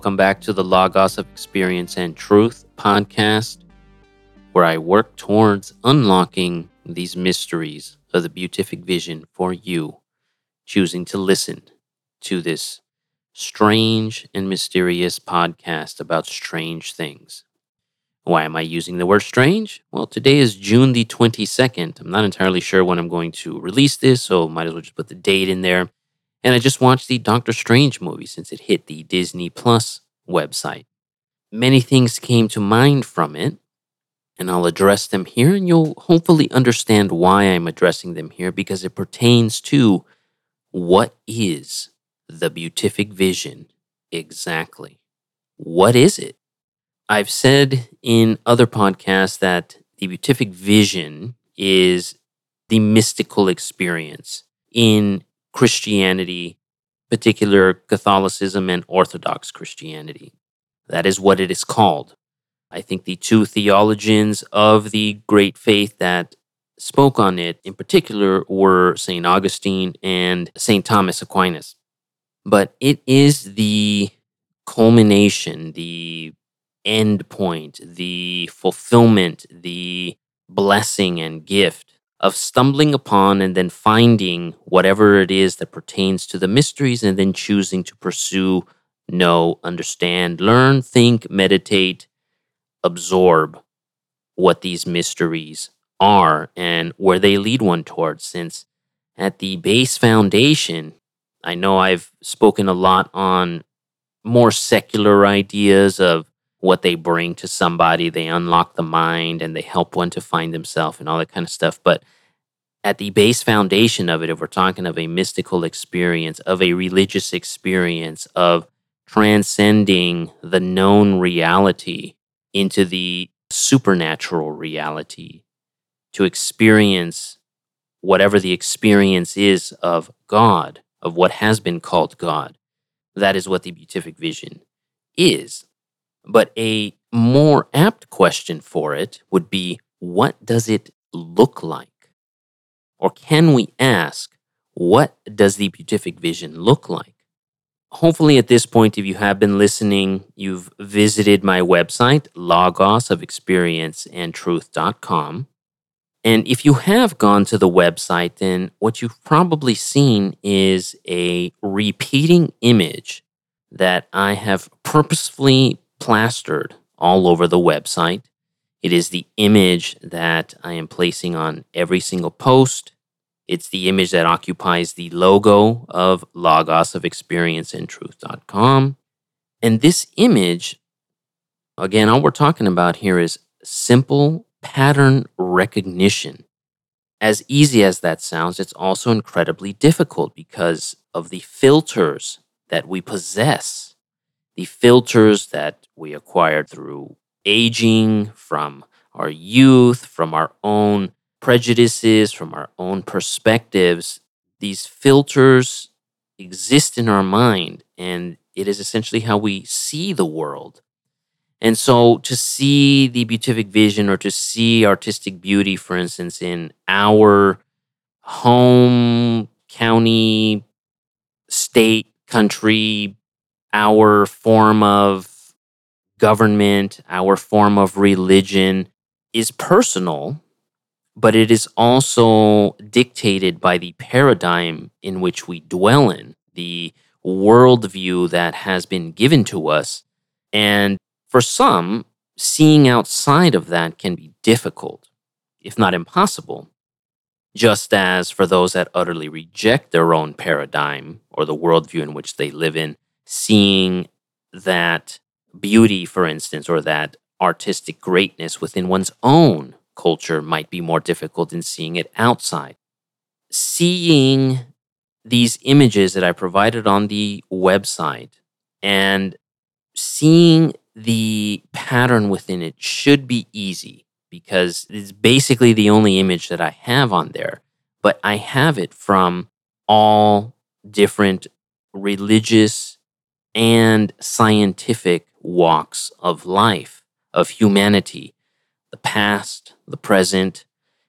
Welcome back to the Logos of Experience and Truth podcast, where I work towards unlocking these mysteries of the beatific vision for you, choosing to listen to this strange and mysterious podcast about strange things. Why am I using the word strange? Well, today is June the 22nd. I'm not entirely sure when I'm going to release this, so might as well just put the date in there. And I just watched the Doctor Strange movie since it hit the Disney Plus website. Many things came to mind from it, and I'll address them here, and you'll hopefully understand why I'm addressing them here because it pertains to what is the beatific vision exactly? What is it? I've said in other podcasts that the beatific vision is the mystical experience in Christianity, particular Catholicism and Orthodox Christianity. That is what it is called. I think the two theologians of the great faith that spoke on it in particular were St. Augustine and St. Thomas Aquinas. But it is the culmination, the end point, the fulfillment, the blessing and gift of stumbling upon and then finding whatever it is that pertains to the mysteries and then choosing to pursue, know, understand, learn, think, meditate, absorb what these mysteries are and where they lead one towards. Since at the base foundation, I know I've spoken a lot on more secular ideas of what they bring to somebody. They unlock the mind and they help one to find themselves and all that kind of stuff. But at the base foundation of it, if we're talking of a mystical experience, of a religious experience, of transcending the known reality into the supernatural reality, to experience whatever the experience is of God, of what has been called God. That is what the beatific vision is. But a more apt question for it would be what does it look like? Or can we ask, what does the beatific vision look like? Hopefully, at this point, if you have been listening, you've visited my website, logosofexperienceandtruth.com. And if you have gone to the website, then what you've probably seen is a repeating image that I have purposefully plastered all over the website. It is the image that I am placing on every single post. It's the image that occupies the logo of Logos of Experience and Truth.com. And this image, again, all we're talking about here is simple pattern recognition. As easy as that sounds, it's also incredibly difficult because of the filters that we possess, the filters that we acquired through aging, from our youth, from our own prejudices, from our own perspectives. These filters exist in our mind, and it is essentially how we see the world. And so to see the beatific vision or to see artistic beauty, for instance, in our home, county, state, country, our form of government, our form of religion is personal, but it is also dictated by the paradigm in which we dwell in, the worldview that has been given to us. And for some, seeing outside of that can be difficult, if not impossible. Just as for those that utterly reject their own paradigm or the worldview in which they live in, seeing that beauty, for instance, or that artistic greatness within one's own culture might be more difficult than seeing it outside. Seeing these images that I provided on the website and seeing the pattern within it should be easy because it's basically the only image that I have on there. But I have it from all different religious and scientific walks of life, of humanity, the past, the present,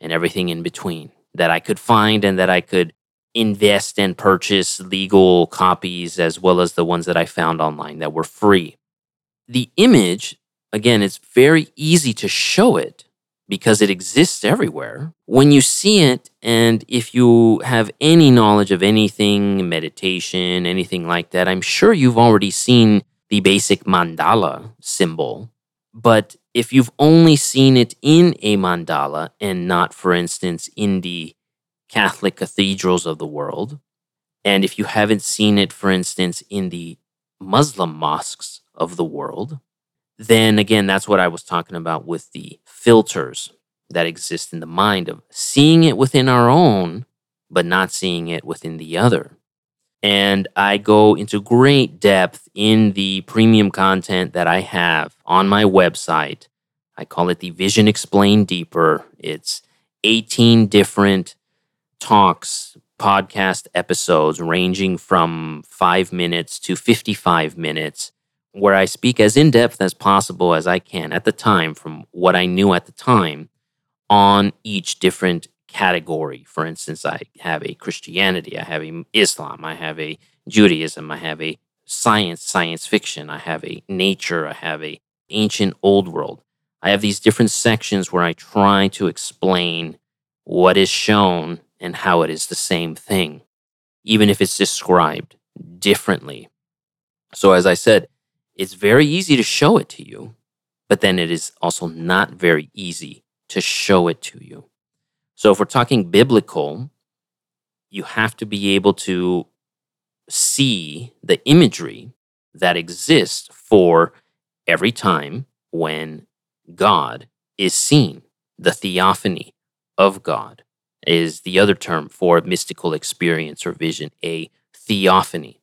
and everything in between that I could find and that I could invest and purchase legal copies as well as the ones that I found online that were free. The image, again, it's very easy to show it because it exists everywhere. When you see it, and if you have any knowledge of anything, meditation, anything like that, I'm sure you've already seen the basic mandala symbol. But if you've only seen it in a mandala and not, for instance, in the Catholic cathedrals of the world, and if you haven't seen it, for instance, in the Muslim mosques of the world, then again, that's what I was talking about with the filters that exist in the mind of seeing it within our own, but not seeing it within the other. And I go into great depth in the premium content that I have on my website. I call it the Vision Explained Deeper. It's 18 different talks, podcast episodes ranging from five minutes to 55 minutes, where I speak as in depth as possible as I can at the time from what I knew at the time on each different category. For instance, I have a Christianity, I have a Islam, I have a Judaism, I have a science, science fiction, I have a nature, I have a ancient old world. I have these different sections where I try to explain what is shown and how it is the same thing, even if it's described differently. So, as I said, it's very easy to show it to you, but then it is also not very easy to show it to you. So, if we're talking biblical, you have to be able to see the imagery that exists for every time when God is seen, the theophany of God is the other term for mystical experience or vision, a theophany.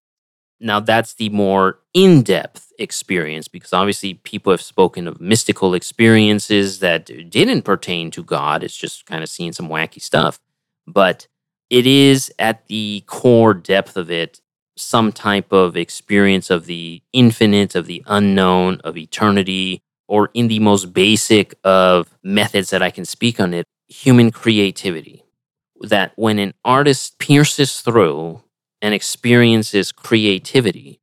Now, that's the more in depth experience because obviously people have spoken of mystical experiences that didn't pertain to God. It's just kind of seeing some wacky stuff. But it is at the core depth of it some type of experience of the infinite, of the unknown, of eternity, or in the most basic of methods that I can speak on it, human creativity that when an artist pierces through and experiences creativity,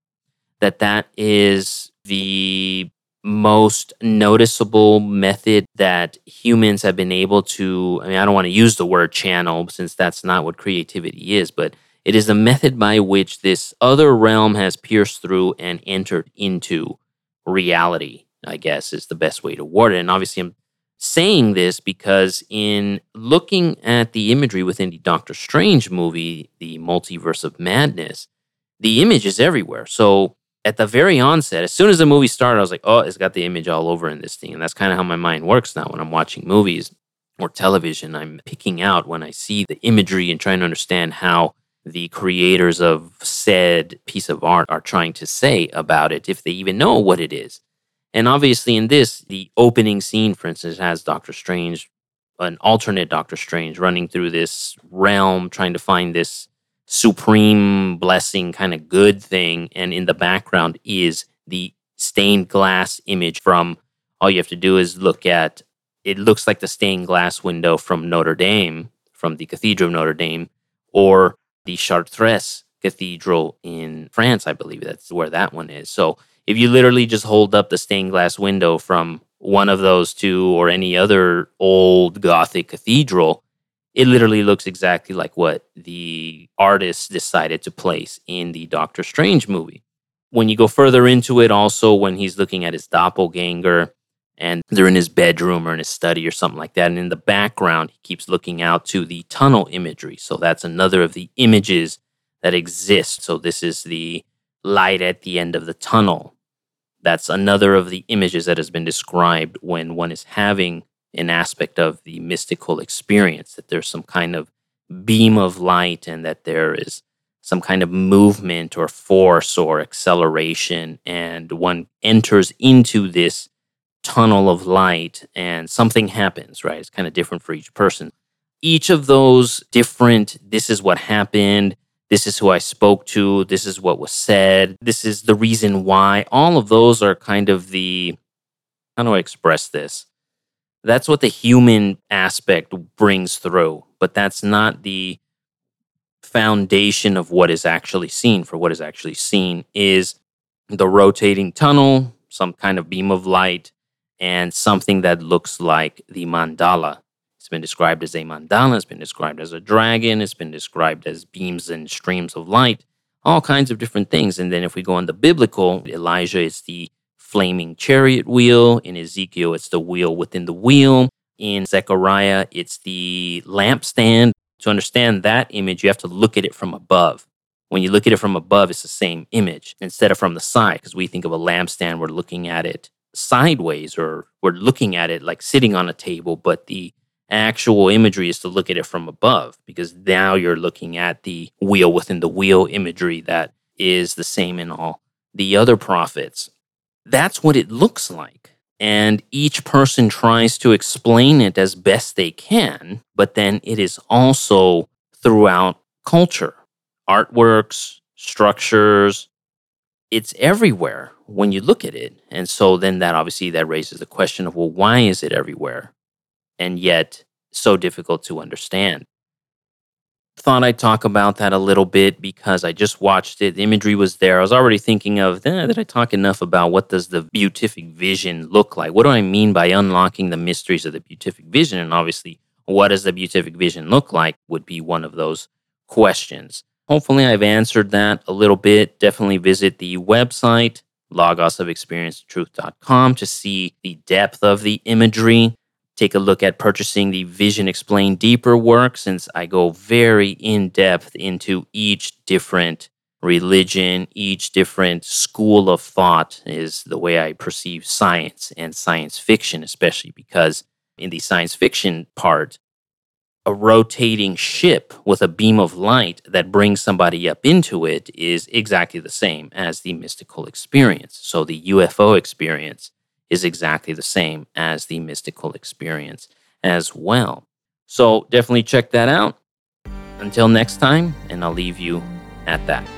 that that is the most noticeable method that humans have been able to i mean i don't want to use the word channel since that's not what creativity is but it is the method by which this other realm has pierced through and entered into reality i guess is the best way to word it. And obviously i'm saying this because in looking at the imagery within the Doctor Strange movie, the Multiverse of Madness, the image is everywhere. So at the very onset, as soon as the movie started, I was like, oh, it's got the image all over in this thing. And that's kind of how my mind works now when I'm watching movies or television. I'm picking out when I see the imagery and trying to understand how the creators of said piece of art are trying to say about it, if they even know what it is. And obviously, in this, the opening scene, for instance, has Doctor Strange, an alternate Doctor Strange, running through this realm trying to find this supreme blessing kind of good thing. And in the background is the stained glass image from all you have to do is look at it looks like the stained glass window from Notre Dame, from the Cathedral of Notre Dame, or the Chartres Cathedral in France, I believe that's where that one is. So if you literally just hold up the stained glass window from one of those two or any other old Gothic cathedral, it literally looks exactly like what the artist decided to place in the Doctor Strange movie. When you go further into it, also when he's looking at his doppelganger and they're in his bedroom or in his study or something like that, and in the background, he keeps looking out to the tunnel imagery. So that's another of the images that exist. So this is the light at the end of the tunnel that's another of the images that has been described when one is having an aspect of the mystical experience, that there's some kind of beam of light and that there is some kind of movement or force or acceleration, and one enters into this tunnel of light and something happens, right? It's kind of different for each person. Each of those different, this is what happened, this is who I spoke to, this is what was said, this is the reason why. All of those are kind of the, how do I express this? That's what the human aspect brings through, but that's not the foundation of what is actually seen. For what is actually seen is the rotating tunnel, some kind of beam of light, and something that looks like the mandala. It's been described as a mandala, it's been described as a dragon, it's been described as beams and streams of light, all kinds of different things. And then if we go on the biblical, Elijah is the flaming chariot wheel. In Ezekiel, it's the wheel within the wheel. In Zechariah, it's the lampstand. To understand that image, you have to look at it from above. When you look at it from above, it's the same image instead of from the side, because we think of a lampstand, we're looking at it sideways or we're looking at it like sitting on a table, but the actual imagery is to look at it from above because now you're looking at the wheel within the wheel imagery that is the same in all the other prophets. That's what it looks like. And each person tries to explain it as best they can, but then it is also throughout culture, artworks, structures. It's everywhere when you look at it. And so then that obviously that raises the question of well, why is it everywhere? And yet so difficult to understand thought I'd talk about that a little bit because I just watched it. The imagery was there. I was already thinking of, eh, did I talk enough about what does the beatific vision look like? What do I mean by unlocking the mysteries of the beatific vision? And obviously, what does the beatific vision look like would be one of those questions. Hopefully, I've answered that a little bit. Definitely visit the website, logosofexperiencetruth.com, to see the depth of the imagery take a look at purchasing the Vision Explained Deeper work since I go very in depth into each different religion, each different school of thought is the way I perceive science and science fiction, especially because in the science fiction part, a rotating ship with a beam of light that brings somebody up into it is exactly the same as the mystical experience. So the UFO experience is exactly the same as the mystical experience as well. So definitely check that out. Until next time, and I'll leave you at that.